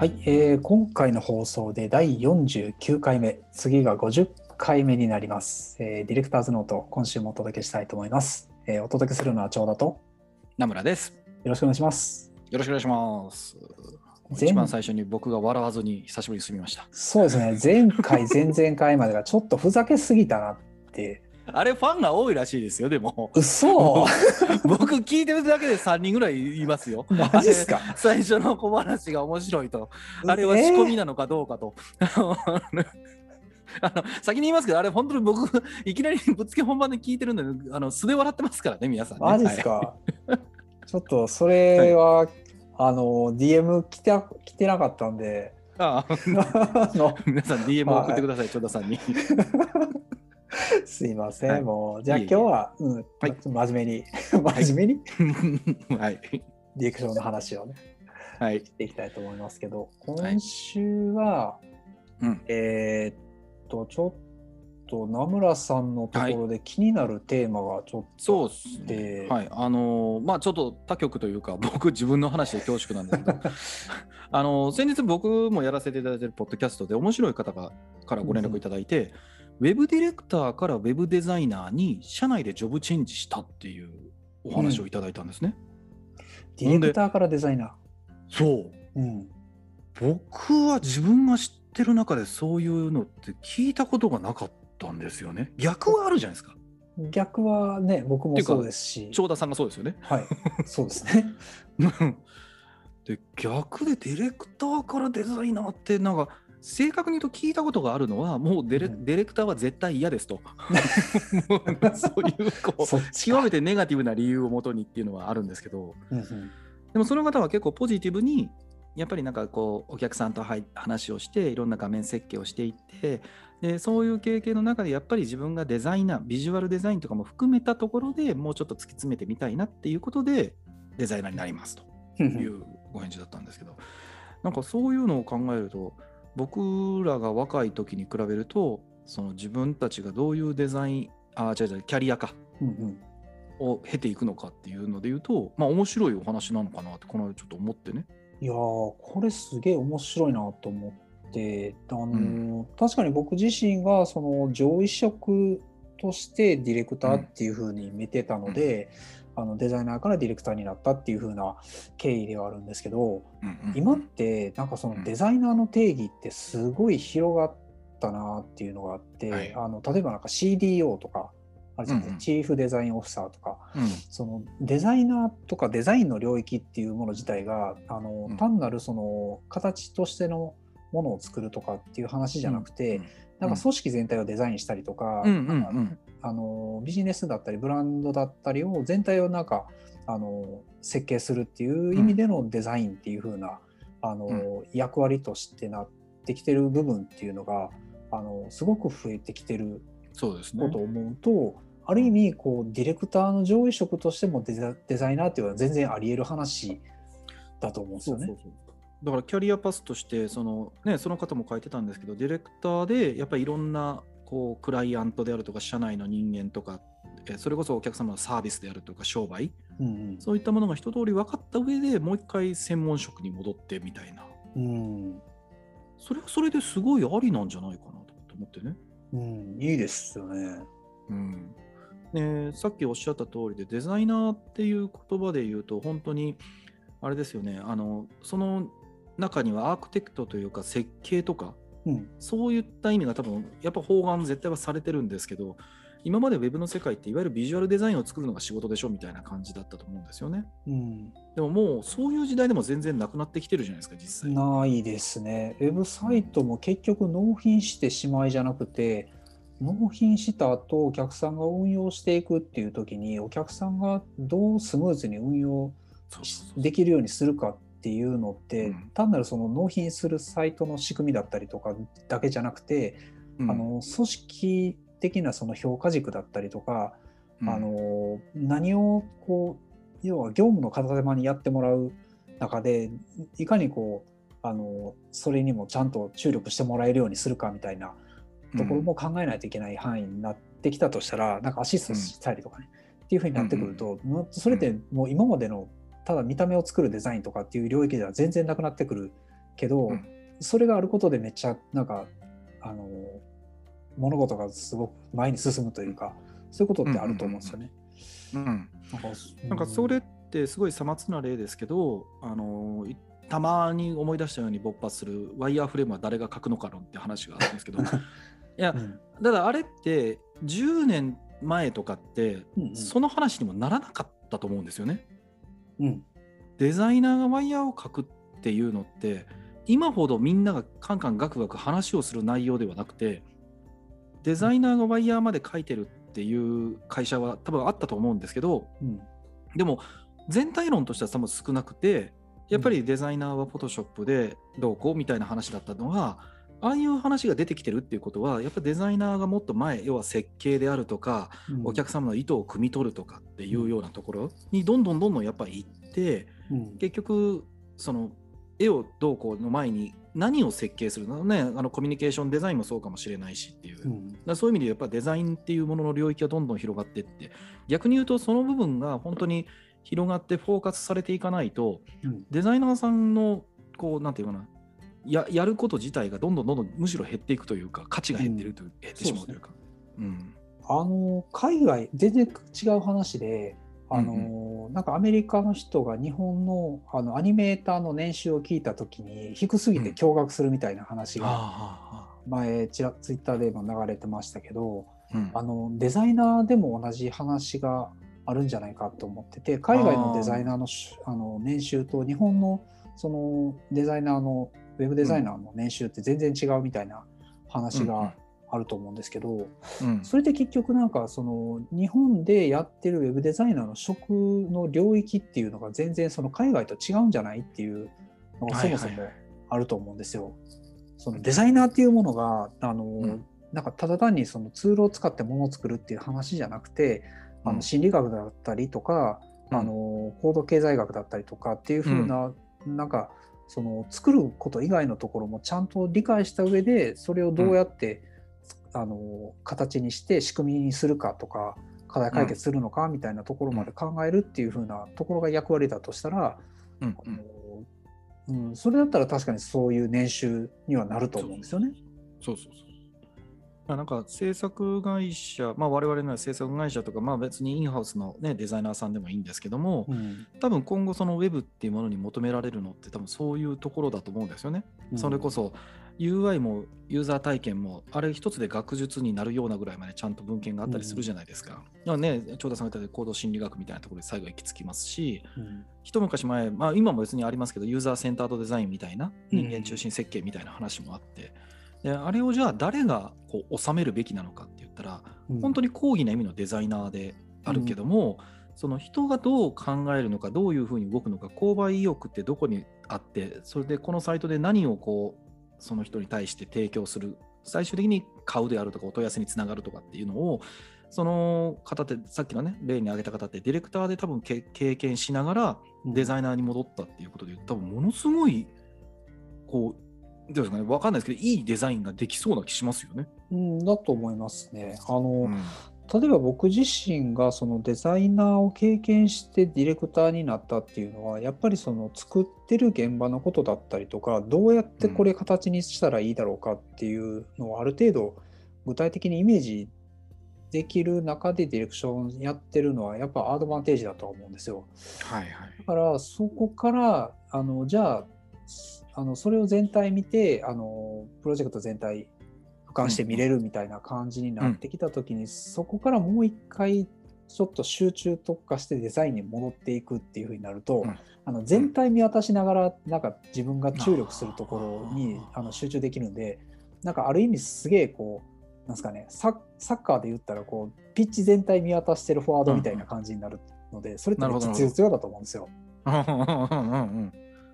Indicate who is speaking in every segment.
Speaker 1: はい、えー今回の放送で第49回目、次が50回目になります。えーディレクターズノート、今週もお届けしたいと思います。えーお届けするのは長田と、よ
Speaker 2: 名村です。
Speaker 1: ろしくお願いします。
Speaker 2: よろしくお願いします。
Speaker 1: 前
Speaker 2: 一番最初に僕が笑わずに久しぶりに済みました。
Speaker 1: そうですね、前回、前々回までがちょっとふざけすぎたなって。
Speaker 2: あれファンが多いらしいですよ、でも。
Speaker 1: 嘘
Speaker 2: 僕聞いてるだけで3人ぐらいいますよ。
Speaker 1: マジっすか？
Speaker 2: 最初の小話が面白いと。あれは仕込みなのかどうかと。あの先に言いますけど、あれ本当に僕、いきなりぶっつけ本番で聞いてるんで、あの素で笑ってますからね、皆さん、ね。
Speaker 1: マジっす
Speaker 2: はい
Speaker 1: か、ちょっとそれは、あの DM 来て来てなかったんで
Speaker 2: ああ皆さん DM 送ってください、長田さんに。
Speaker 1: すいません、
Speaker 2: はい。
Speaker 1: もう。じゃあ今日は、うん
Speaker 2: はい。
Speaker 1: 真面目に。真面目に？
Speaker 2: はい。
Speaker 1: ディレクションの話をね。
Speaker 2: はい。
Speaker 1: していきたいと思いますけど今週は、
Speaker 2: うん。
Speaker 1: えーっとちょっと名村さんのところで気になるテーマがちょっと、
Speaker 2: そうです
Speaker 1: で
Speaker 2: ね。はい。あのーまあちょっと他局というか、僕自分の話で恐縮なんですけど、あのー先日僕もやらせていただいているポッドキャストで面白い方がからご連絡いただいて、ウェブディレクターからウェブデザイナーに社内でジョブチェンジしたっていうお話をいただいたんですね。
Speaker 1: ディレクターからデザイナ
Speaker 2: そう。
Speaker 1: ー、うん、
Speaker 2: 僕は自分が知ってる中でそういうのって聞いたことがなかったんですよね。逆はあるじゃないですか。
Speaker 1: 逆はね僕もそうですし
Speaker 2: 長田さんがそうですよね。
Speaker 1: はいそうですね
Speaker 2: で逆でディレクターからデザイナーってなんか正確に言うと聞いたことがあるのはもうデレ,、
Speaker 1: うん。
Speaker 2: ディレクターは絶対嫌ですと。そういうこう極めてネガティブな理由をもとにっていうのはあるんですけど。
Speaker 1: うんうん。
Speaker 2: でもその方は結構ポジティブにやっぱりなんかこうお客さんとはい話をしていろんな画面設計をしていってでそういう経験の中でやっぱり自分がデザイナービジュアルデザインとかも含めたところでもうちょっと突き詰めてみたいなっていうことでデザイナーになりますというご返事だったんですけど。なんかそういうのを考えると僕らが若い時に比べるとその自分たちがどういうデザインあ違う違うキャリアか
Speaker 1: うんうん。
Speaker 2: を経ていくのかっていうので言うとまあ面白いお話なのかなってこの間ちょっと思ってね。
Speaker 1: いやーこれすげえ面白いなと思ってあのー、
Speaker 2: うん。
Speaker 1: 確かに僕自身がその上位職としてディレクターっていう風に見てたので、あのデザイナーからディレクターになったっていう風な経緯ではあるんですけど今ってなんかそのデザイナーの定義ってすごい広がったなっていうのがあって、
Speaker 2: はい。
Speaker 1: あの例えばなんか CDO とかあれじゃないですか。チーフデザインオフィサーとか。
Speaker 2: うん。
Speaker 1: そのデザイナーとかデザインの領域っていうもの自体があの、
Speaker 2: うん。
Speaker 1: 単なるその形としてのものを作るとかっていう話じゃなくて、
Speaker 2: うん
Speaker 1: なんか組織全体をデザインしたりとか、あのビジネスだったりブランドだったりを全体をなんかあの設計するっていう意味でのデザインっていう風な、あの
Speaker 2: う
Speaker 1: 役割としてなってきてる部分っていうのがあのすごく増えてきてる
Speaker 2: そうですね。
Speaker 1: ことを思うと、ある意味こうディレクターの上位職としてもデザデザイナーっていうのは全然あり得る話だと思うんですよね。
Speaker 2: だからキャリアパスとしてその,、ね、その方も書いてたんですけどディレクターでやっぱりいろんなこうクライアントであるとか社内の人間とかえそれこそお客様のサービスであるとか商売
Speaker 1: うん
Speaker 2: そういったものが一通り分かった上でもう一回専門職に戻ってみたいな。
Speaker 1: うん。
Speaker 2: それはそれですごいありなんじゃないかなと思ってね。
Speaker 1: うん、いいですよね。
Speaker 2: うん。ね、さっきおっしゃった通りでデザイナーっていう言葉で言うと本当にあれですよね。あのその中にはアークテクトというか設計とか
Speaker 1: うん。
Speaker 2: そういった意味が多分やっぱ包含絶対はされてるんですけど今までウェブの世界っていわゆるビジュアルデザインを作るのが仕事でしょみたいな感じだったと思うんですよね。
Speaker 1: うん、
Speaker 2: でももうそういう時代でも全然なくなってきてるじゃないですか実際。
Speaker 1: ないですね。ウェブサイトも結局納品してしまいじゃなくて納品した後お客さんが運用していくっていう時にお客さんがどうスムーズに運用できるようにするかっていうのって、
Speaker 2: うん。
Speaker 1: 単なるその納品するサイトの仕組みだったりとかだけじゃなくて、
Speaker 2: うん。
Speaker 1: あの組織的なその評価軸だったりとか、
Speaker 2: うん。
Speaker 1: あの何をこう要は業務の片手間にやってもらう中でいかにこうあのそれにもちゃんと注力してもらえるようにするかみたいなところも考えないといけない範囲になってきたとしたら、なんかアシストしたりとかね、っていうふうになってくると、もうそれってもう今までのただ見た目を作るデザインとかっていう領域では全然なくなってくるけど、
Speaker 2: うん。
Speaker 1: それがあることでめっちゃなんかあの物事がすごく前に進むというかそういうことってあると思うんですよね。
Speaker 2: うん、
Speaker 1: なんか
Speaker 2: それってすごいさまつな例ですけど、あのいたまに思い出したように勃発するワイヤーフレームは誰が書くのか論って話があるんですけど。いや
Speaker 1: うん。
Speaker 2: ただあれって10年前とかって
Speaker 1: うんうん。
Speaker 2: その話にもならなかったと思うんですよね。
Speaker 1: うん。
Speaker 2: デザイナーがワイヤーを書くっていうのって今ほどみんながカンカンガクガク話をする内容ではなくてデザイナーがワイヤーまで書いてるっていう会社は多分あったと思うんですけど
Speaker 1: うん。
Speaker 2: でも全体論としては多分少なくてやっぱりデザイナーはフォトショップでどうこうみたいな話だったのがああいう話が出てきてるっていうことはやっぱデザイナーがもっと前要は設計であるとか
Speaker 1: うん。
Speaker 2: お客様の意図を汲み取るとかっていうようなところにどんどんどんどんやっぱり行って
Speaker 1: うん。
Speaker 2: 結局その絵をどうこうの前に何を設計するの？ねあのコミュニケーションデザインもそうかもしれないしっていう、だか
Speaker 1: うん
Speaker 2: らそういう意味でやっぱデザインっていうものの領域がどんどん広がっていって逆に言うとその部分が本当に広がってフォーカスされていかないと
Speaker 1: うん。
Speaker 2: デザイナーさんのこうなんていうかなややること自体がどんどんどんどんむしろ減っていくというか価値が減ってるという、減ってしまうというか。うん。
Speaker 1: あの海外全然違う話であの、なんかアメリカの人が日本のあのアニメーターの年収を聞いた時に低すぎて驚愕するみたいな話が
Speaker 2: あ
Speaker 1: 前ちらツイッターでも流れてましたけど
Speaker 2: あうん。
Speaker 1: あのデザイナーでも同じ話があるんじゃないかと思ってて海外のデザイナーのしあの年収と日本のそのデザイナーのウェブデザイナーの年収って全然違うみたいな話があると思うんですけど、
Speaker 2: うん
Speaker 1: それって結局なんかその日本でやってるウェブデザイナーの職の領域っていうのが全然その海外と違うんじゃないっていうのがそもそもあると思うんですよ。そのデザイナーっていうものがあの、
Speaker 2: ん。
Speaker 1: なんかただ単にそのツールを使ってものを作るっていう話じゃなくてあ
Speaker 2: うん。
Speaker 1: の心理学だったりとか、
Speaker 2: うん。
Speaker 1: あの行動経済学だったりとかっていう風な、なんかその作ること以外のところもちゃんと理解した上でそれをどうやって、あの形にして仕組みにするかとか課題解決するのかみたいなところまで考えるっていう風なところが役割だとしたら、
Speaker 2: うん
Speaker 1: うん、それだったら確かにそういう年収にはなると思うんですよね。
Speaker 2: そうそうそう。まあなんか制作会社、まあ、我々の制作会社とか、まあ、別にインハウスの、ね、デザイナーさんでもいいんですけども、
Speaker 1: うん
Speaker 2: 多分今後そのウェブっていうものに求められるのって多分そういうところだと思うんですよね。それこそ UI もユーザー体験もあれ一つで学術になるようなぐらいまでちゃんと文献があったりするじゃないですか。だからね、長田さんが言った行動心理学みたいなところで最後行き着きますし、
Speaker 1: うん
Speaker 2: 一昔前、まあ、今も別にありますけどユーザーセンタードデザインみたいな人間中心設計みたいな話もあって、であれをじゃあ誰がこう収めるべきなのかって言ったら、
Speaker 1: うん。
Speaker 2: 本当に講義な意味のデザイナーであるけども、その人がどう考えるのかどういうふうに動くのか購買意欲ってどこにあってそれでこのサイトで何をこうその人に対して提供する最終的に買うであるとかお問い合わせにつながるとかっていうのをその方ってさっきのね例に挙げた方ってディレクターで多分け経験しながらデザイナーに戻ったっていうことで多分ものすごいこうどうですかね分かんないですけどいいデザインができそうな気しますよね。
Speaker 1: うん、だと思いますね。あの、
Speaker 2: うん
Speaker 1: 例えば僕自身がそのデザイナーを経験してディレクターになったっていうのはやっぱりその作ってる現場のことだったりとかどうやってこれ形にしたらいいだろうかっていうのをある程度具体的にイメージできる中でディレクションやってるのはやっぱアドバンテージだとは思うんですよ。
Speaker 2: はいはい
Speaker 1: だからそこからあのじゃああのそれを全体見てあのプロジェクト全体俯瞰して見れるみたいな感じになってきた時に、そこからもう一回ちょっと集中特化してデザインに戻っていくっていうふうになると、
Speaker 2: うん。
Speaker 1: あの全体見渡しながらなんか自分が注力するところに
Speaker 2: あ
Speaker 1: の集中できるんでなんかある意味すげえこうなんですかねサッサッカーで言ったらこうピッチ全体見渡してるフォワードみたいな感じになるので、それってめっちゃ必要だと思うんですよ。
Speaker 2: うん。うん。うん。うん。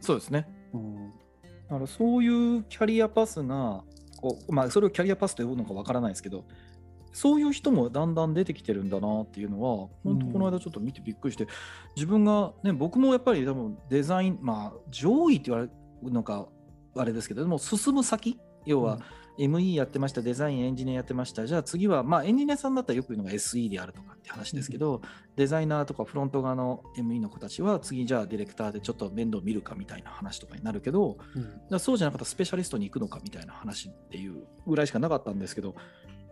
Speaker 2: そうですね。
Speaker 1: うん。
Speaker 2: だからそういうキャリアパスがこう、まあ、それをキャリアパスと呼ぶのかわからないですけど、そういう人もだんだん出てきてるんだなっていうのは、本当この間ちょっと見てびっくりして、自分が、ね、僕もやっぱり多分デザイン、まあ、上位って言われるのかあれですけど、でも進む先、要は、ME やってました、デザイン、エンジニアやってました、じゃあ次は、まあ、エンジニアさんだったらよく言うのが SE であるとかって話ですけど、デザイナーとかフロント側の ME の子たちは、次、じゃあディレクターでちょっと面倒見るかみたいな話とかになるけど、
Speaker 1: うん。
Speaker 2: じゃあそうじゃなかったらスペシャリストに行くのかみたいな話っていうぐらいしかなかったんですけど、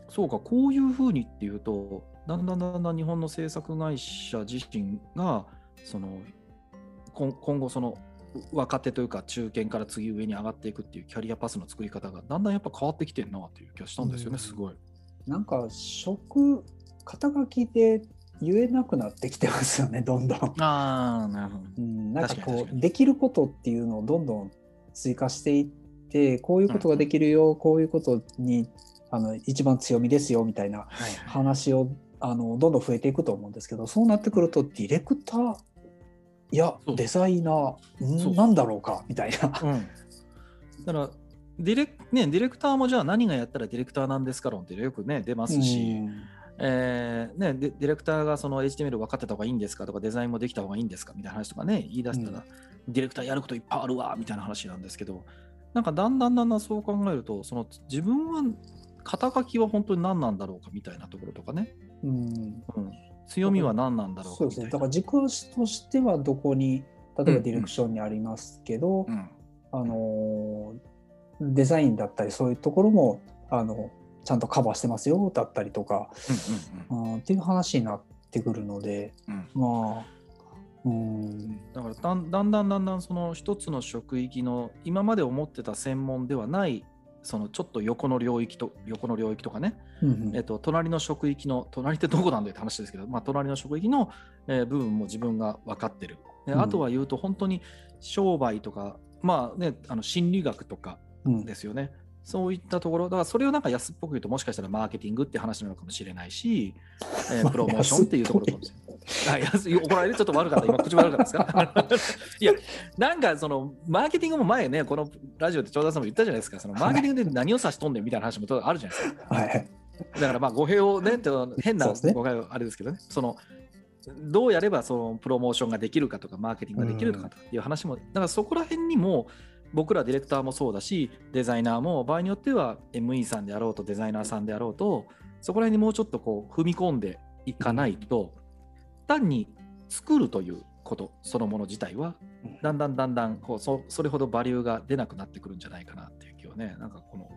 Speaker 2: そうか、こういうふうにっていうと、だんだんだんだん日本の制作会社自身が、その今今後、その若手というか中堅から次上に上がっていくっていうキャリアパスの作り方がだんだんやっぱ変わってきてるなっていう気がしたんですよね、
Speaker 1: うん
Speaker 2: すごい。
Speaker 1: なんか職肩書きで言えなくなってきてますよね どんどん。
Speaker 2: ああ、なるほど。
Speaker 1: うん、なんかこうできることっていうのをどんどん追加していってこういうことができるよ、こういうことにあの一番強みですよみたいな
Speaker 2: はいはい。
Speaker 1: 話をあのどんどん増えていくと思うんですけどそうなってくるとディレクターいやデザイナーなんだろうか？みたいな。
Speaker 2: うん、だからディレク、ね、ディレクターもじゃあ何がやったらディレクターなんですか論ってよくね出ますし、
Speaker 1: うん。
Speaker 2: えーね、デディレクターがその HTML 分かってた方がいいんですかとかデザインもできた方がいいんですかみたいな話とかね言い出したら、ディレクターやることいっぱいあるわみたいな話なんですけどなんかだんだんだんだんそう考えるとその自分は肩書きは本当に何なんだろうかみたいなところとかね、
Speaker 1: うん。
Speaker 2: うん、強みは何なんだろうか
Speaker 1: そうですね。だから軸足としてはどこに例えばディレクションにありますけど、
Speaker 2: うん
Speaker 1: あのデザインだったりそういうところもあのちゃんとカバーしてますよだったりとか、
Speaker 2: うんうん
Speaker 1: うん、っていう話になってくるので
Speaker 2: うん。
Speaker 1: まあうん。
Speaker 2: だからだんだんだんだんだんその一つの職域の今まで思ってた専門ではないそのちょっと横の領域と横の領域とかね、
Speaker 1: うん
Speaker 2: えっと、隣の職域の隣ってどこなんだよって話ですけど、まあ、隣の職域の、えー部分も自分が分かってる。で
Speaker 1: うん。
Speaker 2: あとは言うと本当に商売とかまあねあの心理学とか
Speaker 1: うん。
Speaker 2: ですよね。そういったところ、だからそれをなんか安っぽく言うと、もしかしたらマーケティングって話なのかもしれないし、えー
Speaker 1: まあ
Speaker 2: プロモーションっていうところかもしれない。あ安い。怒られる？ちょっと悪かった、今、口悪かったですか？いや、なんかその、マーケティングも前ね、このラジオで長田さんも言ったじゃないですか、そのマーケティングで何を指しとんねんみたいな話もあるじゃないですか。
Speaker 1: はい
Speaker 2: だからまあ語弊をね、って変な
Speaker 1: そうですね。
Speaker 2: 語弊はあれですけどね、そのどうやればそのプロモーションができるかとか、マーケティングができるかという話も、だからそこら辺にも、僕らディレクターもそうだし、デザイナーも場合によっては ME さんであろうと、デザイナーさんであろうと、そこら辺にもうちょっとこう踏み込んでいかないと、単に作るということそのもの自体は、だんだんだんだんこうそそれほどバリューが出なくなってくるんじゃないかなっていう気をね、なんかこの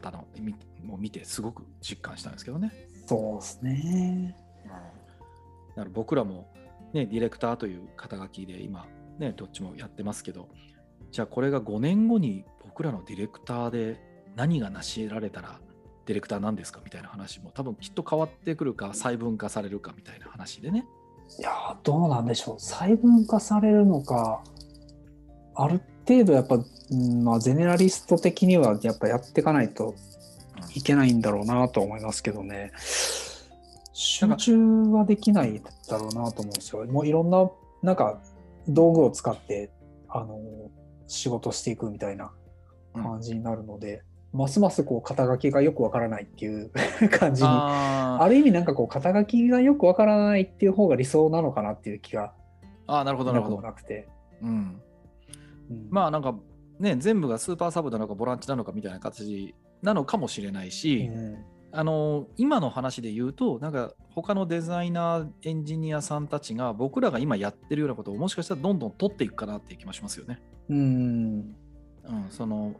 Speaker 2: 方のみもう見てすごく実感したんですけどね。
Speaker 1: そうですね。
Speaker 2: だから僕らも、ね、ディレクターという肩書きで今、ね、どっちもやってますけど、じゃあこれが5年後に僕らのディレクターで何が成し得られたらディレクターなんですか？みたいな話も多分きっと変わってくるか細分化されるかみたいな話でね。
Speaker 1: いやーどうなんでしょう細分化されるのかある程度やっぱ、うんまあ、ゼネラリスト的にはやっぱやっていかないといけないんだろうなと思いますけどね集中はできないだろうなと思うんですよ。もういろんななんか道具を使ってあの仕事していくみたいな感じになるので、ますますこう肩書きがよくわからないっていう 感じに
Speaker 2: あ
Speaker 1: ある意味なんかこう肩書きがよくわからないっていう方が理想なのかなっていう気が
Speaker 2: あー、なるほど、なるほど。
Speaker 1: なくて。
Speaker 2: うん、
Speaker 1: うん
Speaker 2: まあなんかね、全部がスーパーサブなのかボランチなのかみたいな形なのかもしれないし、
Speaker 1: うん
Speaker 2: あの今の話で言うと、なんか他のデザイナー、エンジニアさんたちが僕らが今やってるようなことをもしかしたらどんどん取っていくかなっていう気もしますよね。
Speaker 1: うん
Speaker 2: うん、その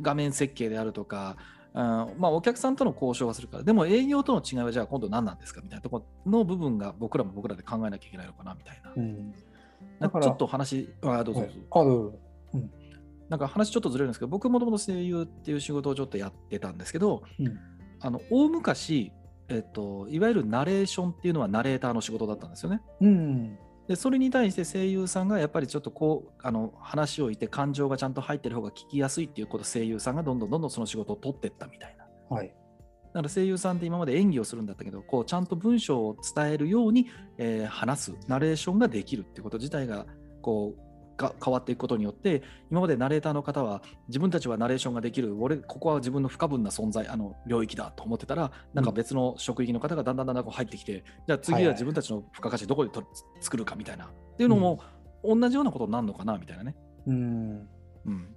Speaker 2: 画面設計であるとか、うんまあ、お客さんとの交渉はするから、でも営業との違いはじゃあ今度何なんですかみたいなところの部分が僕らも僕らで考えなきゃいけないのかなみたいな。
Speaker 1: うん
Speaker 2: な
Speaker 1: だから
Speaker 2: ちょっと話、あどうぞどうぞ。
Speaker 1: ある
Speaker 2: なんか話ちょっとずれるんですけど、僕もともと声優っていう仕事をちょっとやってたんですけど、
Speaker 1: うん
Speaker 2: あの大昔、えっと、いわゆるナレーションっていうのはナレーターの仕事だったんですよね。
Speaker 1: うん
Speaker 2: でそれに対して声優さんがやっぱりちょっとこうあの話をいて感情がちゃんと入ってる方が聞きやすいっていうこと声優さんがどんどんどんどんその仕事を取っていったみたいな。
Speaker 1: はい
Speaker 2: だから声優さんって今まで演技をするんだったけどこうちゃんと文章を伝えるように、えー話すナレーションができるってこと自体がこうが変わっていくことによって今までナレーターの方は自分たちはナレーションができる俺ここは自分の不可分な存在あの領域だと思ってたらなんか別の職域の方がだんだんだんだんこう入ってきて、じゃあ次
Speaker 1: は
Speaker 2: 自分たちの付加価値どこでと作るかみたいな。っていうのも同じようなことになるのかなみたいなね。
Speaker 1: うん。
Speaker 2: うん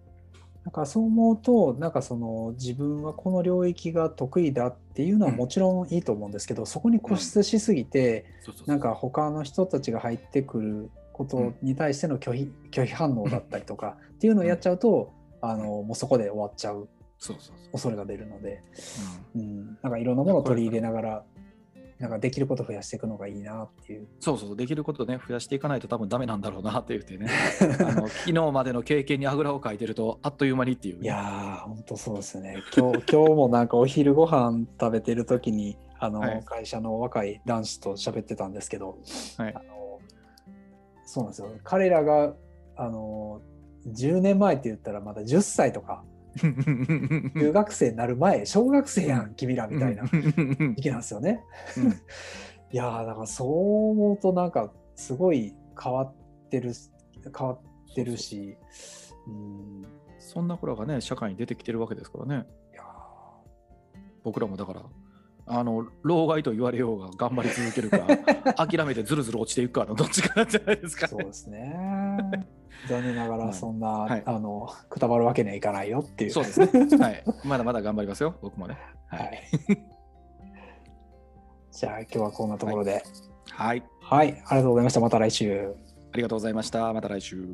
Speaker 1: なんかそう思うとなんかその自分はこの領域が得意だっていうのはもちろんいいと思うんですけど、そこに固執しすぎて、
Speaker 2: そうそうそう。
Speaker 1: なんか他の人たちが入ってくることに対しての拒否,、拒否反応だったりとかっていうのをやっちゃうと、あのもうそこで終わっちゃう。恐れが出るので、
Speaker 2: うん。
Speaker 1: うん、なんかいろんなものを取り入れながらなんかできることを増やしていくのがいいなっていう。
Speaker 2: そうそうできることね増やしていかないと多分ダメなんだろうなって言ってね。あの昨日までの経験にあぐらをかいてるとあっという間にっていう。ね、
Speaker 1: いやー本当そうですね。今日 今日もなんかお昼ご飯食べてる時にあの、
Speaker 2: はい。
Speaker 1: 会社の若い男子と喋ってたんですけど、
Speaker 2: はい。
Speaker 1: あのそうなんですよ。彼らがあの10年前って言ったらまだ10歳とか中学生になる前小学生やん君らみたいな時期なんですよね。
Speaker 2: うん。
Speaker 1: いやーだからそう思うとなんかすごい変わってる変わってるしうん。
Speaker 2: そんな頃がね社会に出てきてるわけですからね。僕らもだからあの老害と言われようが頑張り続けるか 諦めてずるずる落ちていくかのどっちかなんじゃないですかね。
Speaker 1: ーそうですね。残念なが
Speaker 2: はい
Speaker 1: らそんな、
Speaker 2: はい
Speaker 1: あのくたばるわけにはいかないよっていう。
Speaker 2: そうですね。はい。まだまだ頑張りますよ、僕もね。は。
Speaker 1: はいい。じゃあ今日はこんなところで、
Speaker 2: はい。
Speaker 1: はい、ありがとうございました。また来週。
Speaker 2: ありがとうございました。また来週。